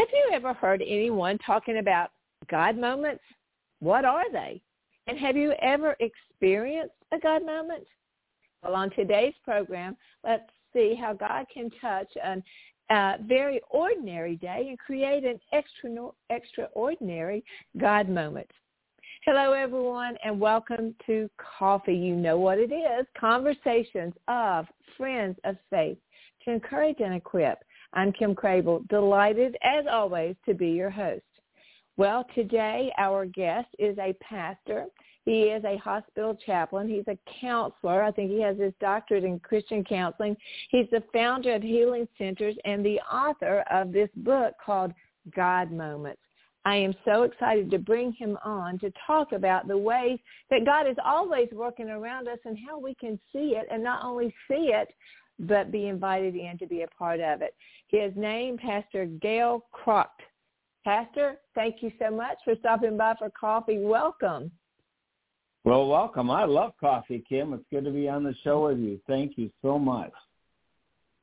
Have you ever heard anyone talking about God moments? What are they? And have you ever experienced a God moment? Well, on today's program, let's see how God can touch a uh, very ordinary day and create an extra, extraordinary God moment. Hello, everyone, and welcome to Coffee. You know what it is. Conversations of friends of faith to encourage and equip I'm Kim Crabill, delighted as always to be your host. Well, today our guest is a pastor. He is a hospital chaplain. He's a counselor. I think he has his doctorate in Christian counseling. He's the founder of Healing Centers and the author of this book called God Moments. I am so excited to bring him on to talk about the ways that God is always working around us and how we can see it and not only see it, but be invited in to be a part of it. His name, Pastor Gale Kragt. Pastor, thank you so much for stopping by for coffee. Welcome. Well, welcome. I love coffee, Kim. It's good to be on the show with you. Thank you so much.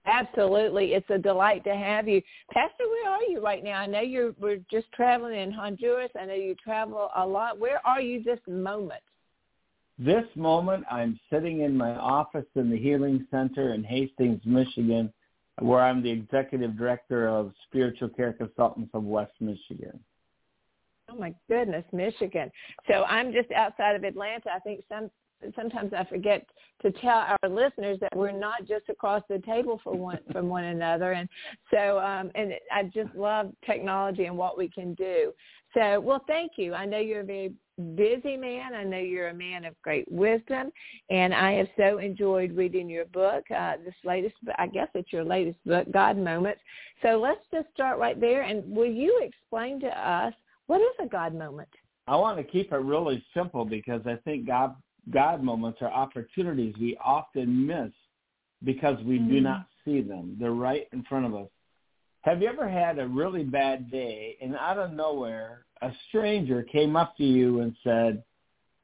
Absolutely. It's a delight to have you. Pastor, where are you right now? I know you're we're just traveling in Honduras. I know you travel a lot. Where are you this moment? This moment, I'm sitting in my office in the Healing Center in Hastings, Michigan, where I'm the executive director of Spiritual Care Consultants of West Michigan. Oh my goodness, Michigan. So I'm just outside of Atlanta. I think some sometimes I forget to tell our listeners that we're not just across the table for one from one another. And so um and I just love technology and what we can do. So, well, thank you. I know you're a very busy man. I know you're a man of great wisdom, and I have so enjoyed reading your book. Uh, this latest, I guess it's your latest book, God Moments. So let's just start right there. And will you explain to us what is a God moment? I want to keep it really simple because I think God God moments are opportunities we often miss because we mm. do not see them. They're right in front of us. Have you ever had a really bad day and out of nowhere a stranger came up to you and said,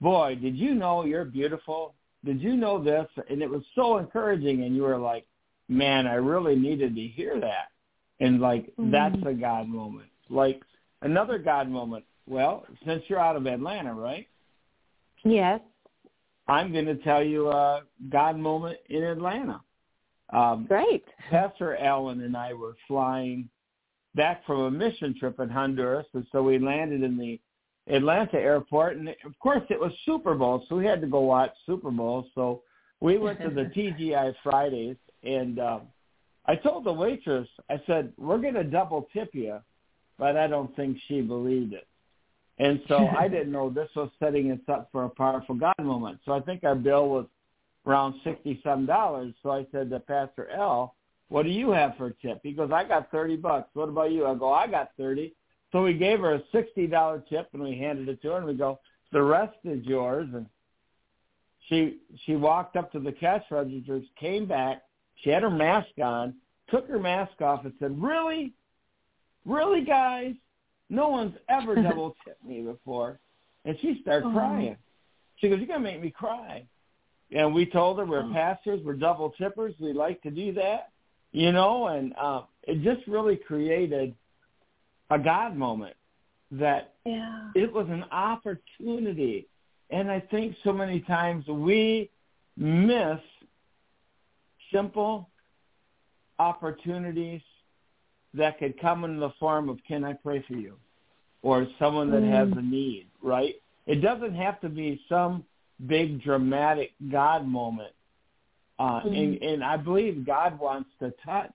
boy, did you know you're beautiful? Did you know this? And it was so encouraging and you were like, man, I really needed to hear that. And like, mm-hmm. that's a God moment. Like another God moment. Well, since you're out of Atlanta, right? Yes. I'm going to tell you a God moment in Atlanta. Um, Great. Pastor Allen and I were flying back from a mission trip in Honduras, and so we landed in the Atlanta airport, and of course it was Super Bowl, so we had to go watch Super Bowl. So we went to the TGI Fridays, and um, I told the waitress, I said, "We're going to double tip you," but I don't think she believed it. And so I didn't know this was setting us up for a powerful God moment. So I think our bill was around sixty some dollars. So I said to Pastor L, "What do you have for a tip?" He goes, "I got thirty bucks. What about you?" I go, "I got 30 So we gave her a sixty dollar tip and we handed it to her and we go, "The rest is yours." And she she walked up to the cash registers, came back. She had her mask on, took her mask off, and said, "Really, really, guys." No one's ever double tipped me before. And she started uh-huh. crying. She goes, you're going to make me cry. And we told her we're oh. pastors, we're double tippers, we like to do that, you know, and uh, it just really created a God moment that yeah. it was an opportunity. And I think so many times we miss simple opportunities that could come in the form of, can I pray for you? or someone that has Mm. a need, right? It doesn't have to be some big dramatic God moment. Uh, Mm. and, and I believe God wants to touch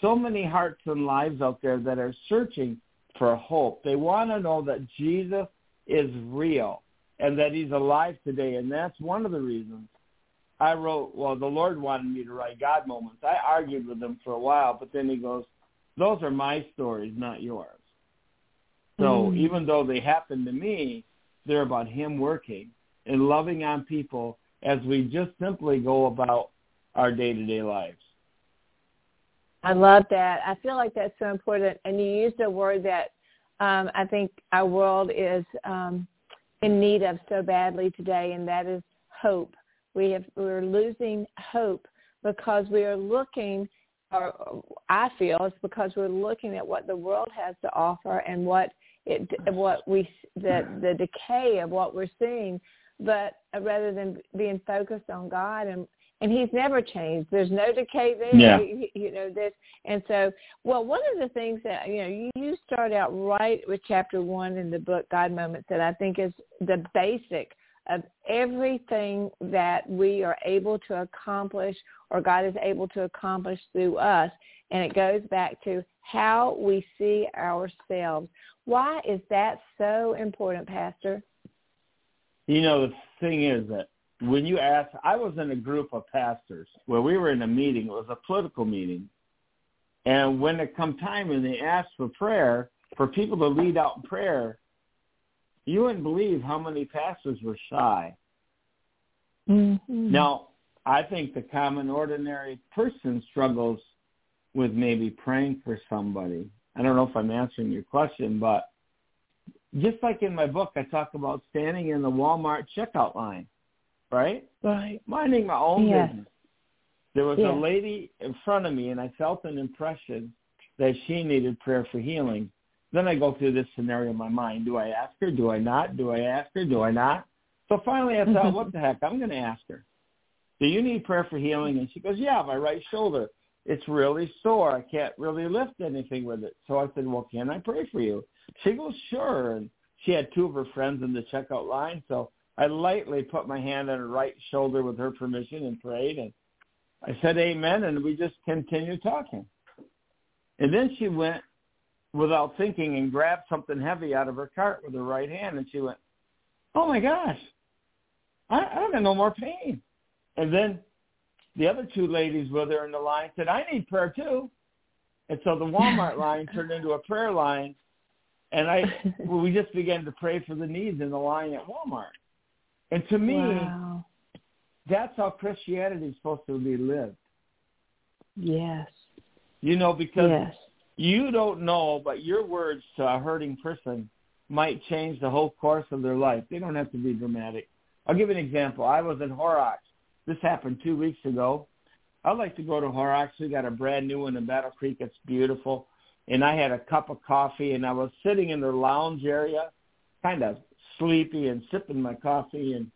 so many hearts and lives out there that are searching for hope. They want to know that Jesus is real and that he's alive today. And that's one of the reasons I wrote, well, the Lord wanted me to write God moments. I argued with him for a while, but then he goes, those are my stories, not yours. So Mm. even though they happen to me, they're about him working and loving on people as we just simply go about our day-to-day lives. I love that. I feel like that's so important. And you used a word that um, I think our world is um, in need of so badly today, and that is hope. We have we're losing hope because we are looking, or I feel it's because we're looking at what the world has to offer and what it what we the the decay of what we're seeing, but rather than being focused on God and and he's never changed. There's no decay there. Yeah. You, you know this, and so well, one of the things that you know you, you start out right with chapter one in the book God Moments that I think is the basic of everything that we are able to accomplish or God is able to accomplish through us, and it goes back to how we see ourselves. Why is that so important, Pastor? You know, the thing is that when you ask, I was in a group of pastors where we were in a meeting. It was a political meeting. And when it come time and they asked for prayer, for people to lead out in prayer, you wouldn't believe how many pastors were shy. Mm-hmm. Now, I think the common ordinary person struggles with maybe praying for somebody. I don't know if I'm answering your question, but just like in my book, I talk about standing in the Walmart checkout line, right? Right. Minding my own Yes. business. There was Yes. a lady in front of me, and I felt an impression that she needed prayer for healing. Then I go through this scenario in my mind. Do I ask her? Do I not? Do I ask her? Do I not? So finally I thought, what the heck? I'm going to ask her. Do you need prayer for healing? And she goes, yeah, my right shoulder. It's really sore. I can't really lift anything with it. So I said, well, can I pray for you? She goes, sure. And she had two of her friends in the checkout line. So I lightly put my hand on her right shoulder with her permission and prayed. And I said, amen. And we just continued talking. And then she went without thinking and grabbed something heavy out of her cart with her right hand. And she went, oh my gosh, I, I don't got no more pain. And then the other two ladies with her in the line said, I need prayer too. And so the Walmart line turned into a prayer line. And I, we just began to pray for the needs in the line at Walmart. And to me, wow. that's how Christianity is supposed to be lived. Yes. You know, because Yes. you don't know, but your words to a hurting person might change the whole course of their life. They don't have to be dramatic. I'll give an example. I was in Horrocks. This happened two weeks ago. I like to go to Horrocks. We got a brand new one in Battle Creek. It's beautiful. And I had a cup of coffee, and I was sitting in the lounge area, kind of sleepy and sipping my coffee. And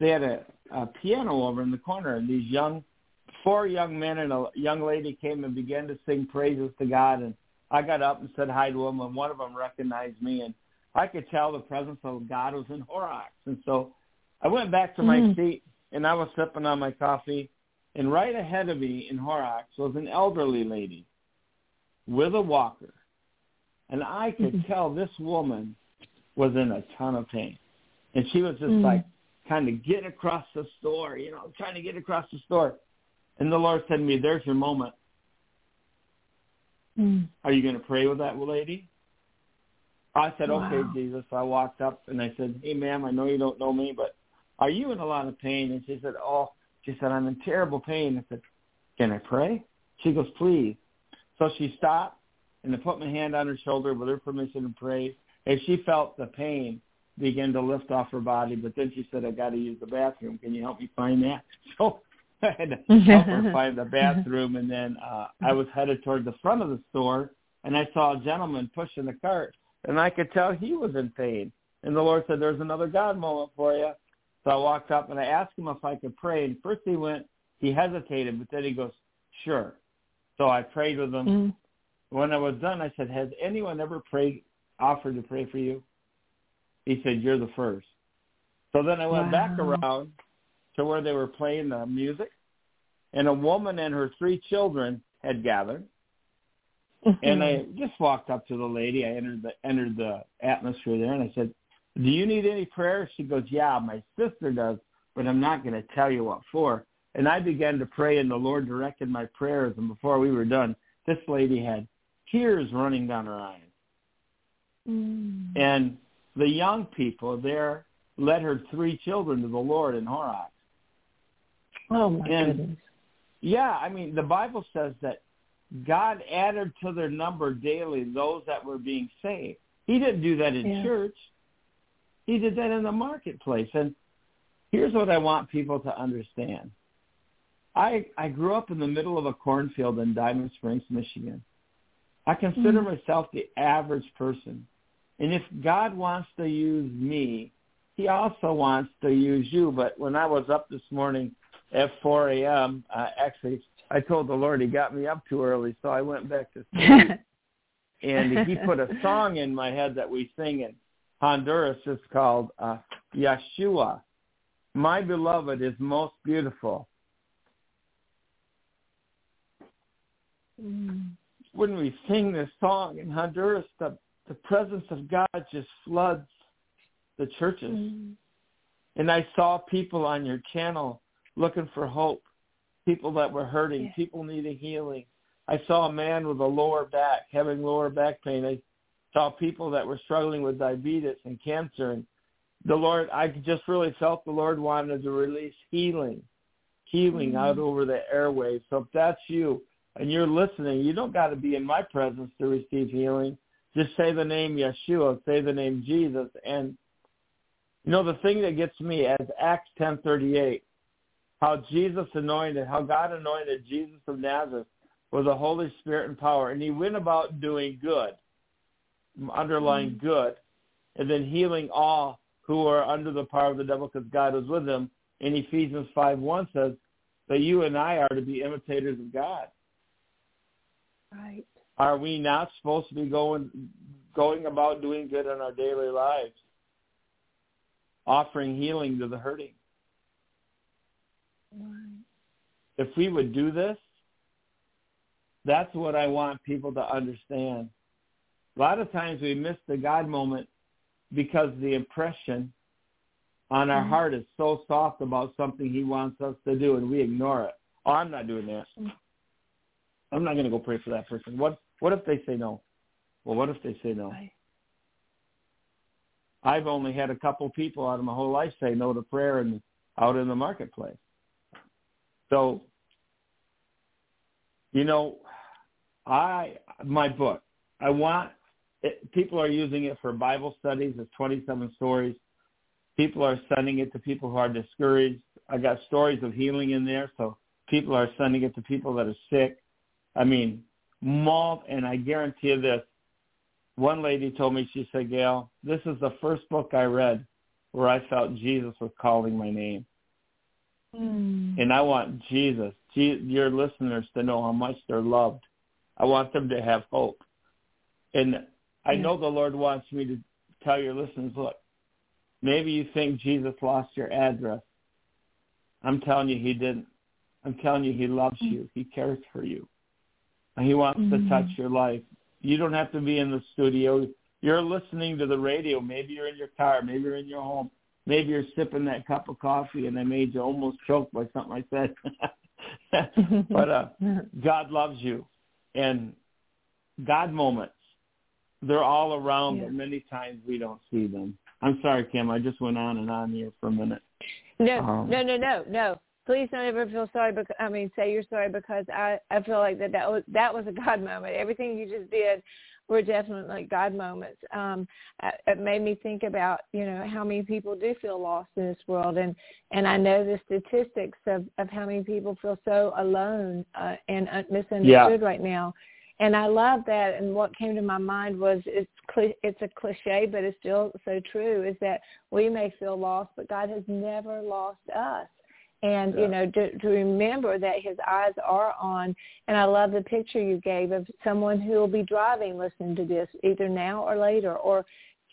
they had a, a piano over in the corner, and these young, four young men and a young lady came and began to sing praises to God. And I got up and said hi to them, and one of them recognized me, and I could tell the presence of God was in Horrocks. And so I went back to my Mm. seat, and I was sipping on my coffee, and right ahead of me in Horrocks was an elderly lady with a walker. And I could Mhm. tell this woman was in a ton of pain. And she was just Mm. like kind of getting across the store, you know, trying to get across the store. And the Lord said to me, there's your moment. Mm. Are you going to pray with that lady? I said, okay, Jesus. I walked up and I said, hey, ma'am, I know you don't know me, but are you in a lot of pain? And she said, oh, she said, I'm in terrible pain. I said, can I pray? She goes, please. So she stopped and I put my hand on her shoulder with her permission to pray. And she felt the pain begin to lift off her body. But then she said, I got to use the bathroom. Can you help me find that? So I had to help her find the bathroom. And then uh, I was headed toward the front of the store and I saw a gentleman pushing the cart. And I could tell he was in pain. And the Lord said, there's another God moment for you. So I walked up and I asked him if I could pray. And first he went, he hesitated, but then he goes, sure. So I prayed with him. Mm. When I was done, I said, has anyone ever prayed offered to pray for you? He said, you're the first. So then I went wow. back around to where they were playing the music, and a woman and her three children had gathered. and I just walked up to the lady. I entered the entered the atmosphere there, and I said, "Do you need any prayer?" She goes, "Yeah, my sister does, but I'm not going to tell you what for." And I began to pray, and the Lord directed my prayers. And before we were done, this lady had tears running down her eyes. Mm. And the young people there led her three children to the Lord in Horrocks. Oh my and, goodness. Yeah, I mean the Bible says that God added to their number daily those that were being saved. He didn't do that in yeah. church. He did that in the marketplace. And here's what I want people to understand. I I grew up in the middle of a cornfield in Diamond Springs, Michigan. I consider mm-hmm. myself the average person. And if God wants to use me, he also wants to use you. But when I was up this morning at 4 a.m., uh, actually, I told the Lord he got me up too early, so I went back to sleep. and he put a song in my head that we sing in Honduras. It's called uh, Yeshua. My beloved is most beautiful. When we sing this song in Honduras, the the presence of God just floods the churches. Mm. And I saw people on your channel looking for hope, people that were hurting, yeah. people needing healing. I saw a man with a lower back having lower back pain. I saw people that were struggling with diabetes and cancer. And the Lord, I just really felt the Lord wanted to release healing, healing mm. out over the airwaves. So if that's you and you're listening, you don't got to be in my presence to receive healing. Just say the name Yeshua, say the name Jesus, and you know the thing that gets me is Acts ten thirty eight, how Jesus anointed, how God anointed Jesus of Nazareth with the Holy Spirit and power, and he went about doing good, underlying mm-hmm. good, and then healing all who are under the power of the devil because God was with him. In Ephesians five one says that you and I are to be imitators of God. Right. Are we not supposed to be going going about doing good in our daily lives? Offering healing to the hurting. Right. If we would do this, that's what I want people to understand. A lot of times we miss the God moment because the impression on our mm-hmm. heart is so soft about something he wants us to do and we ignore it. Oh, I'm not doing that. Mm-hmm. I'm not going to go pray for that person. What what if they say no? Well, what if they say no? Right. I've only had a couple people out of my whole life say no to prayer and out in the marketplace. So, you know, I my book. I want it, people are using it for Bible studies. It's 27 stories. People are sending it to people who are discouraged. I got stories of healing in there, so people are sending it to people that are sick. I mean, malt, and I guarantee you this. One lady told me, she said, Gale, this is the first book I read where I felt Jesus was calling my name. Mm. And I want Jesus, your listeners, to know how much they're loved. I want them to have hope. And I know the Lord wants me to tell your listeners, look, maybe you think Jesus lost your address. I'm telling you he didn't. I'm telling you he loves mm. you. He cares for you. He wants mm-hmm. to touch your life. You don't have to be in the studio. You're listening to the radio. Maybe you're in your car. Maybe you're in your home. Maybe you're sipping that cup of coffee and I made you almost choke by something I said. but uh, God loves you. And God moments, they're all around, yeah. but many times we don't see them. I'm sorry, Kim. I just went on and on here for a minute. No, um, no, no, no, no please don't ever feel sorry because I mean say you're sorry because I I feel like that that was that was a God moment. Everything you just did were definitely God moments. Um, it made me think about you know how many people do feel lost in this world, and and I know the statistics of of how many people feel so alone uh, and misunderstood yeah. right now. And I love that. And what came to my mind was it's cl- it's a cliche, but it's still so true. Is that we may feel lost, but God has never lost us and Yeah. you know to, to remember that his eyes are on and i love the picture you gave of someone who will be driving listening to this either now or later or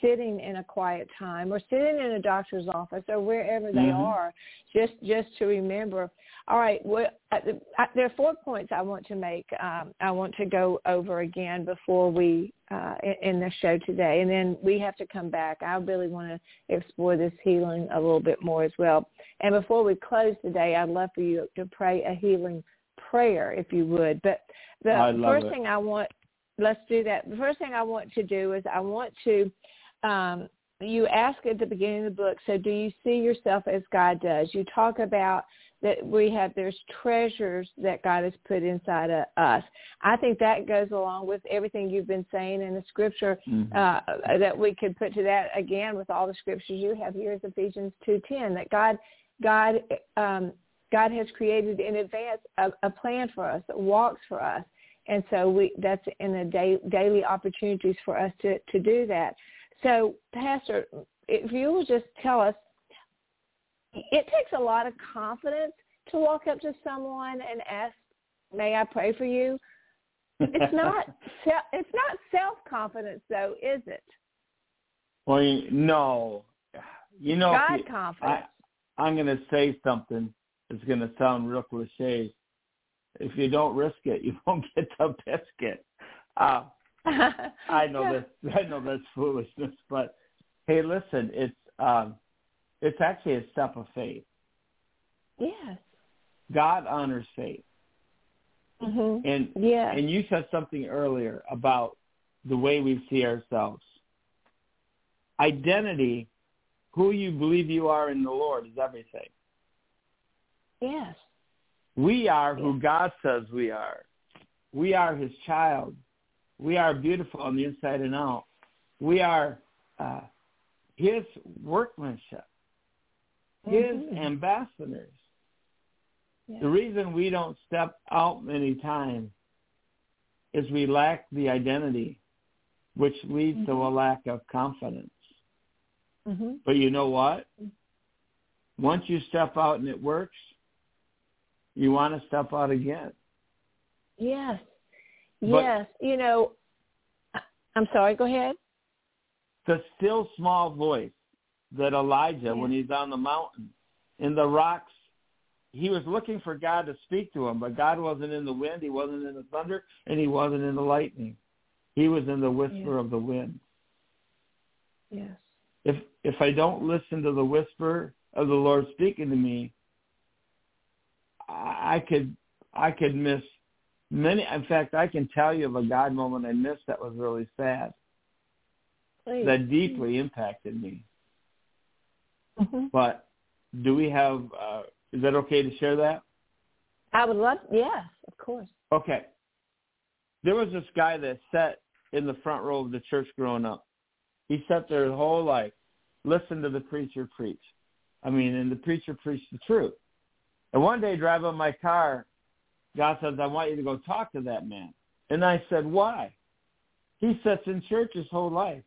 sitting in a quiet time or sitting in a doctor's office or wherever they Mhm. are just just to remember. All right well I, I, there are four points i want to make um, i want to go over again before we uh, in, in the show today. And then we have to come back. I really want to explore this healing a little bit more as well. And before we close today i'd love for you to pray a healing prayer if you would. But the first it. thing i want let's do that. The first thing i want to do is i want to um, you ask at the beginning of the book, so do you see yourself as God does? You talk about that we have there's treasures that God has put inside of us. I think that goes along with everything you've been saying in the scripture Mhm. uh, that we could put to that again with all the scriptures you have here is Ephesians two ten that God God um, God has created in advance a, a plan for us that walks for us, and so we that's in the day, daily opportunities for us to to do that. So, Pastor, if you will just tell us, it takes a lot of confidence to walk up to someone and ask, "May I pray for you?" It's not. It's not self confidence, though, is it? Well, no. You know, God confidence. I, I'm going to say something that's going to sound real cliche. If you don't risk it, you won't get the biscuit. Uh, I know this. I know that's foolishness, but hey, listen, it's um, it's actually a step of faith. Yes. God honors faith, hmm and Yes. and you said something earlier about the way we see ourselves. Identity, who you believe you are in the Lord, is everything. Yes. We are who God says we are. We are His child. We are beautiful on the inside and out. We are uh, His workmanship, His Mhm. ambassadors. Yes. The reason we don't step out many times is we lack the identity, which leads to a lack of confidence. hmm But you know what? Once you step out and it works, you want to step out again. Yes. But- yes. You know, I'm sorry. Go ahead. the still small voice that Elijah, when he's on the mountain, in the rocks, he was looking for God to speak to him, but God wasn't in the wind, he wasn't in the thunder, and he wasn't in the lightning. He was in the whisper Yeah. of the wind. Yes. If if I don't listen to the whisper of the Lord speaking to me, I, I could I could miss many. In fact, I can tell you of a God moment I missed that was really sad, Please. that deeply impacted me. hmm But do we have? Uh, is that okay to share that? I would love. Yes, of course. Okay. There was this guy that sat in the front row of the church growing up. He sat there his whole life, listened to the preacher preach. I mean, and the preacher preached the truth. And one day, driving my car, God says, "I want you to go talk to that man." And I said, "Why?" He sits in church his whole life.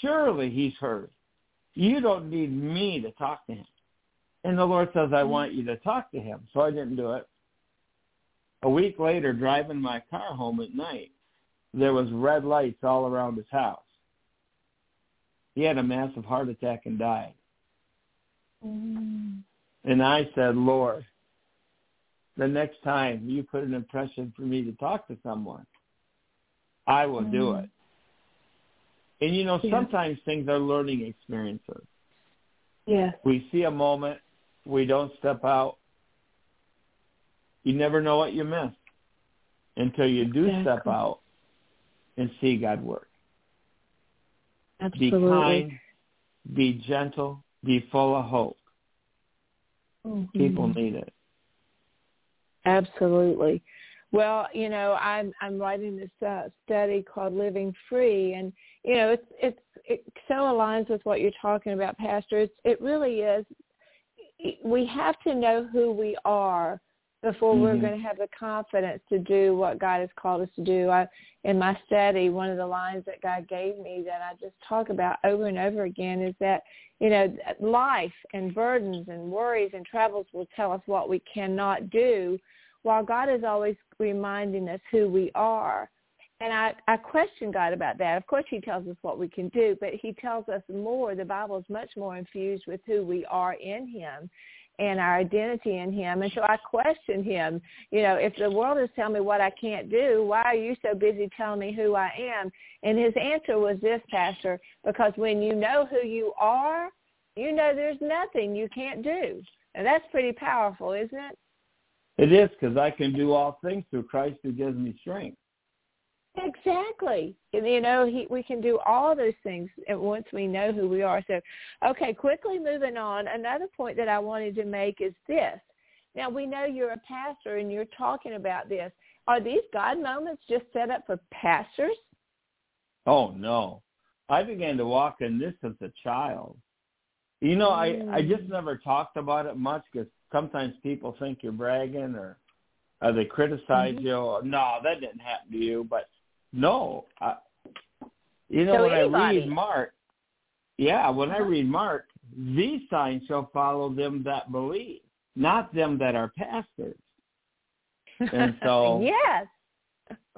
Surely he's heard. You don't need me to talk to him. And the Lord says, I want you to talk to him. So I didn't do it. A week later, driving my car home at night, there was red lights all around his house. He had a massive heart attack and died. Mm. And I said, Lord, the next time you put an impression for me to talk to someone, I will do Mm. it. And you know, Yeah. sometimes things are learning experiences. Yes. We see a moment, we don't step out. You never know what you missed until you do step out and see God work. Absolutely. Be kind, be gentle, be full of hope. Mhm. People need it. Absolutely. Well, you know, I'm I'm writing this uh, study called Living Free, and you know, it's it's it so aligns with what you're talking about, Pastor. It's it really is. We have to know who we are before Mhm. we're going to have the confidence to do what God has called us to do. I, in my study, one of the lines that God gave me that I just talk about over and over again is that, you know, life and burdens and worries and troubles will tell us what we cannot do, while God is always reminding us who we are. And I, I question God about that. Of course, he tells us what we can do, but he tells us more. The Bible is much more infused with who we are in him and our identity in him. And so I question him, you know, if the world is telling me what I can't do, why are you so busy telling me who I am? And his answer was this, Pastor, because when you know who you are, you know there's nothing you can't do. And that's pretty powerful, isn't it? It is because I can do all things through Christ who gives me strength. Exactly. You know, he, we can do all those things once we know who we are. So, okay, quickly moving on. Another point that I wanted to make is this. Now, we know you're a pastor and you're talking about this. Are these God moments just set up for pastors? Oh, no. I began to walk in this as a child. You know, mm. I, I just never talked about it much because sometimes people think you're bragging or, or they criticize mm-hmm. you. Or, no, that didn't happen to you. But no, I, you know so when anybody. I read Mark, yeah, when I read Mark, these signs shall follow them that believe, not them that are pastors. And so, yes,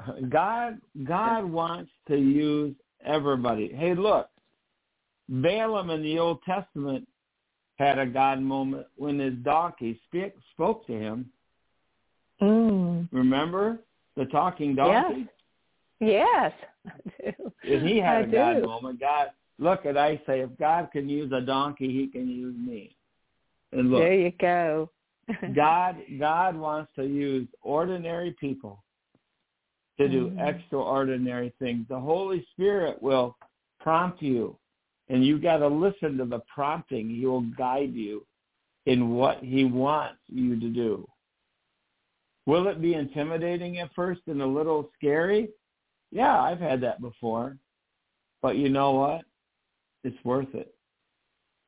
God, God wants to use everybody. Hey, look, Balaam in the Old Testament had a God moment when his donkey speak, spoke to him. Mm. Remember the talking donkey? Yes. yes. And he had I a God moment. God, look at I say, if God can use a donkey, He can use me. And look, there you go. God, God wants to use ordinary people to do Mm. extraordinary things. The Holy Spirit will prompt you, and you got to listen to the prompting. He will guide you in what He wants you to do. Will it be intimidating at first and a little scary? Yeah, I've had that before. But you know what? It's worth it.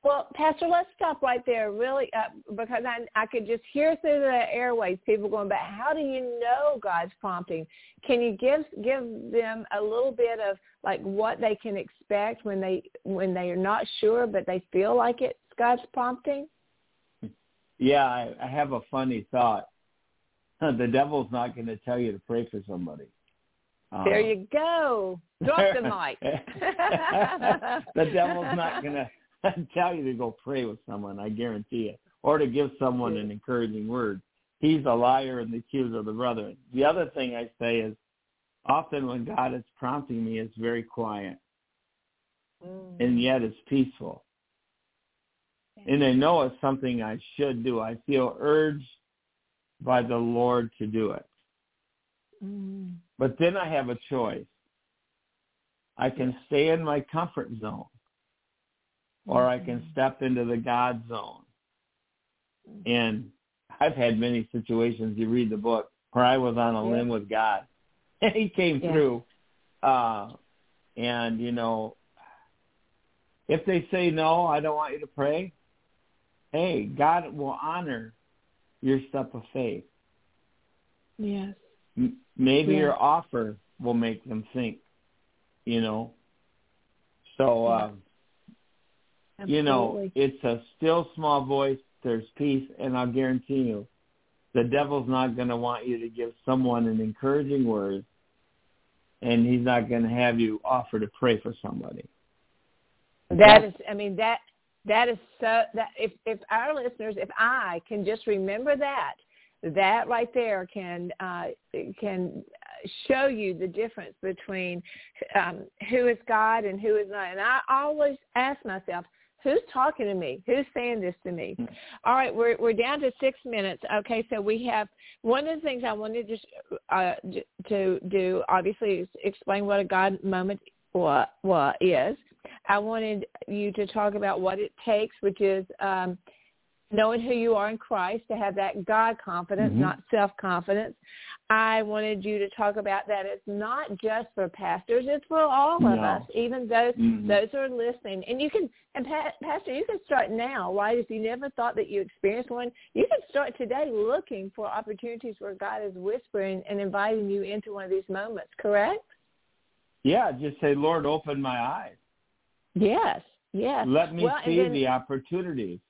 Well, Pastor, let's stop right there, really, uh, because I I could just hear through the airways people going, "But how do you know God's prompting? Can you give give them a little bit of like what they can expect when they when they are not sure, but they feel like it's God's prompting?" Yeah, I, I have a funny thought. The devil's not going to tell you to pray for somebody. There Uh, you go. Drop the mic. the devil's not going to tell you to go pray with someone, I guarantee you, or to give someone an encouraging word. He's a liar and the accuser of the brethren. The other thing I say is often when God is prompting me, it's very quiet, Mm. and yet it's peaceful. And I know it's something I should do. I feel urged by the Lord to do it. Mm. But then I have a choice. I can stay in my comfort zone or I mm-hmm. can step into the God zone. Mm-hmm. And I've had many situations, you read the book, where I was on a Yeah. limb with God. And he came Yeah. through. Uh, and, you know, if they say, no, I don't want you to pray, hey, God will honor your step of faith. Yes. M- Maybe your offer will make them think, you know. So, Yeah. Um, you know, it's a still small voice. There's peace, and I'll guarantee you, the devil's not going to want you to give someone an encouraging word, and he's not going to have you offer to pray for somebody. That is, I mean, that that is so. That if if our listeners, if I can just remember that, that right there can uh, can show you the difference between um, who is God and who is not. And I always ask myself, who's talking to me? Who's saying this to me? All right, we're we're down to six minutes. Okay, so we have one of the things I wanted to uh, to do. Obviously, is explain what a God moment what what is. I wanted you to talk about what it takes, which is um, knowing who you are in Christ, to have that God confidence, mm-hmm. not self-confidence. I wanted you to talk about that it's not just for pastors; it's for all of no. us, even those mm-hmm. those who are listening. And you can, and pa- pastor, you can start now, right? If you never thought that you experienced one, you can start today looking for opportunities where God is whispering and inviting you into one of these moments. Correct? Yeah, just say, Lord, open my eyes. Yes, yes. Let me well, see then, the opportunities.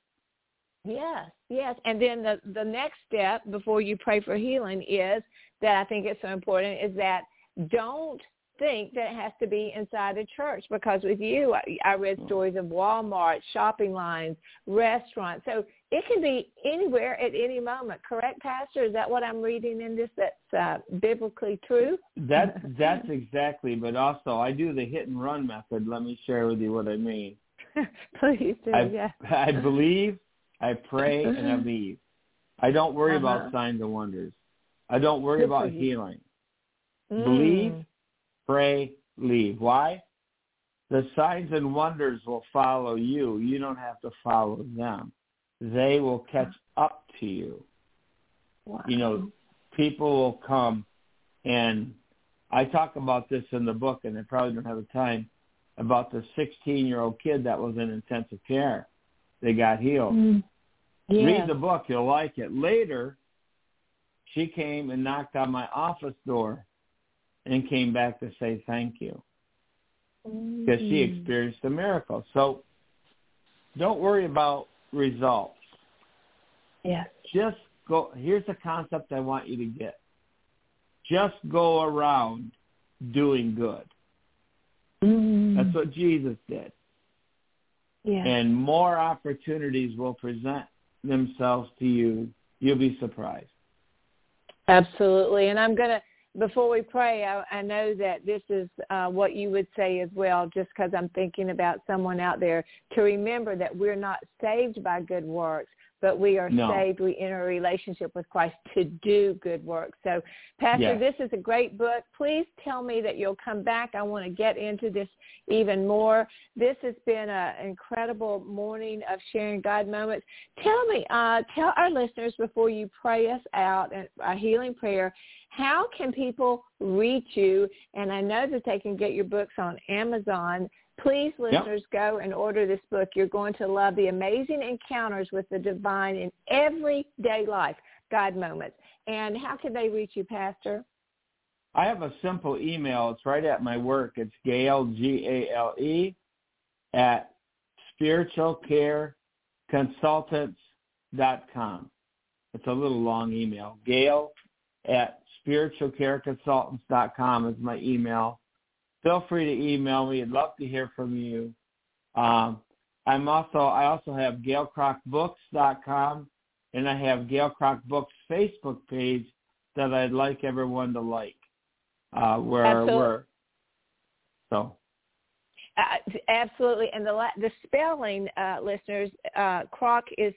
Yes, yes. And then the the next step before you pray for healing is that I think it's so important is that don't think that it has to be inside a church because with you I, I read mm. stories of Walmart, shopping lines, restaurants. So it can be anywhere at any moment. Correct, Pastor? Is that what I'm reading in this that's uh, biblically true? That that's exactly. But also, I do the hit and run method. Let me share with you what I mean. Please do. I, yeah. I believe I pray and I believe. I don't worry uh-huh. about signs and wonders. I don't worry Good about healing. Mm. Believe, pray, leave. Why? The signs and wonders will follow you. You don't have to follow them. They will catch up to you. Wow. You know, people will come and I talk about this in the book and I probably don't have the time about the 16 year old kid that was in intensive care. They got healed. Mm. Yeah. Read the book. You'll like it. Later, she came and knocked on my office door and came back to say thank you because mm-hmm. she experienced a miracle. So don't worry about results. Yes. Just go. Here's the concept I want you to get. Just go around doing good. Mm. That's what Jesus did. Yeah. And more opportunities will present themselves to you, you'll be surprised. Absolutely. And I'm going to, before we pray, I, I know that this is uh, what you would say as well, just because I'm thinking about someone out there, to remember that we're not saved by good works, but we are no. saved. We enter a relationship with Christ to do good work. So, Pastor, yes. this is a great book. Please tell me that you'll come back. I want to get into this even more. This has been an incredible morning of sharing God moments. Tell me, uh, tell our listeners before you pray us out a healing prayer, how can people reach you? And I know that they can get your books on Amazon. Please, listeners, go and order this book. You're going to love the amazing encounters with the divine in everyday life, God moments. And how can they reach you, Pastor? I have a simple email. It's right at my work. It's Gale, G-A-L-E, at spiritualcareconsultants.com. It's a little long email. Gale at spiritualcareconsultants.com is my email feel free to email me. I'd love to hear from you. Um, I'm also I also have GaleKragtBooks.com and I have Gale Kragt Books Facebook page that I'd like everyone to like. Uh, where Absolutely. we're so. Uh, absolutely, and the the spelling, uh, listeners, uh, Kragt is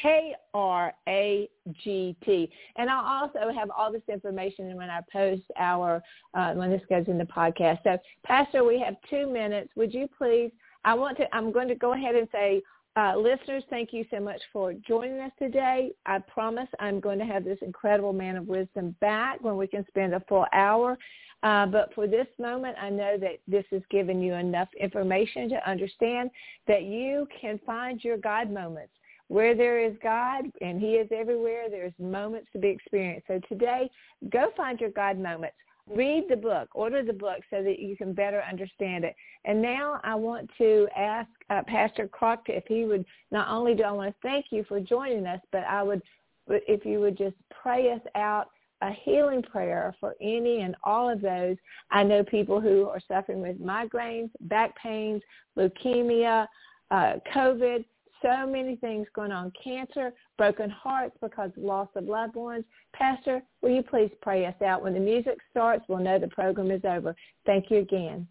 K R A G T. And I'll also have all this information when I post our uh, when this goes in the podcast. So, Pastor, we have two minutes. Would you please? I want to. I'm going to go ahead and say. Uh, listeners, thank you so much for joining us today. I promise I'm going to have this incredible man of wisdom back when we can spend a full hour. Uh, but for this moment, I know that this has given you enough information to understand that you can find your God moments where there is God and he is everywhere, there's moments to be experienced. So today, go find your God moments. Read the book, order the book so that you can better understand it. And now I want to ask uh, Pastor Kragt if he would, not only do I want to thank you for joining us, but I would, if you would just pray us out a healing prayer for any and all of those. I know people who are suffering with migraines, back pains, leukemia, uh, COVID, so many things going on. Cancer, broken hearts because of loss of loved ones. Pastor, will you please pray us out? When the music starts, we'll know the program is over. Thank you again.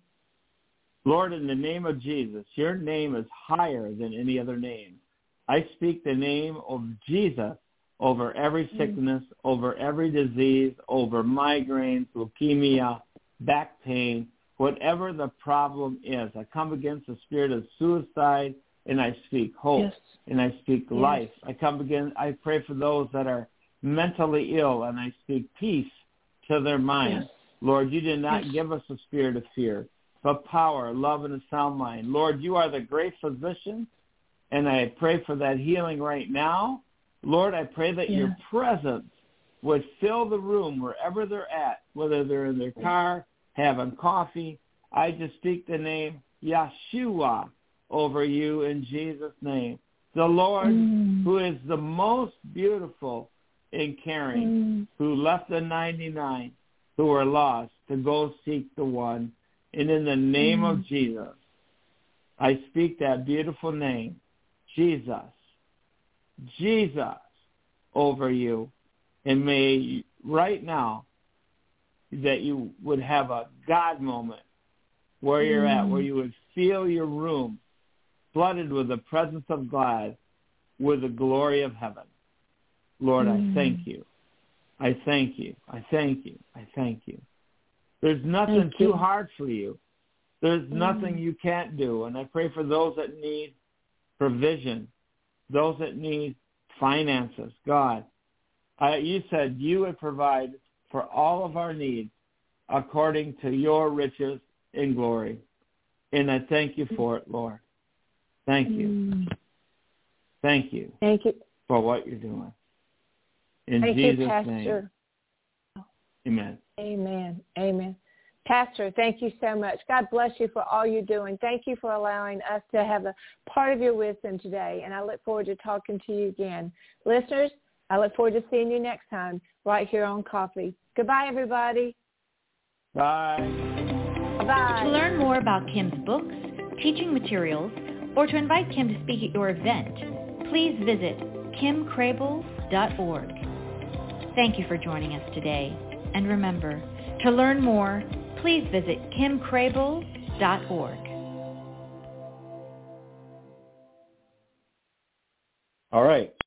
Lord, in the name of Jesus, your name is higher than any other name. I speak the name of Jesus over every mm. sickness, mm-hmm. over every disease, over migraines, leukemia, back pain, whatever the problem is. I come against the spirit of suicide, and I speak hope Yes. and I speak Yes. life. I come again. I pray for those that are mentally ill, and I speak peace to their mind. Yes. Lord, you did not give us a spirit of fear, but power, love, and a sound mind. Lord, you are the great physician, and I pray for that healing right now. Lord, I pray that your presence would fill the room wherever they're at, whether they're in their car, having coffee. I just speak the name Yeshua over you in Jesus' name. The Lord Mm. who is the most beautiful and caring, Mm. who left the 99 who were lost to go seek the one. And in the name Mm. of Jesus, I speak that beautiful name, Jesus, Jesus, over you. And may right now that you would have a God moment where you're at, Mm. where you would feel your room flooded with the presence of God, with the glory of heaven. Lord, Mm. I thank you. I thank you. I thank you. I thank you. There's nothing Thank too you. hard for you. There's Mm. nothing you can't do. And I pray for those that need provision, those that need finances. God, I, you said you would provide for all of our needs according to your riches in glory. And I thank you for it, Lord. Thank you. Mm. Thank you Thank you. for what you're doing. In Thank Jesus' you, name, amen. Amen. Amen. Pastor, thank you so much. God bless you for all you're doing. Thank you for allowing us to have a part of your wisdom today. And I look forward to talking to you again. Listeners, I look forward to seeing you next time right here on Coffee. Goodbye, everybody. Bye. Bye. To learn more about Kim's books, teaching materials, or to invite Kim to speak at your event, please visit kimcrabill.org. Thank you for joining us today. And remember, to learn more, please visit kimcrabill.org. All right.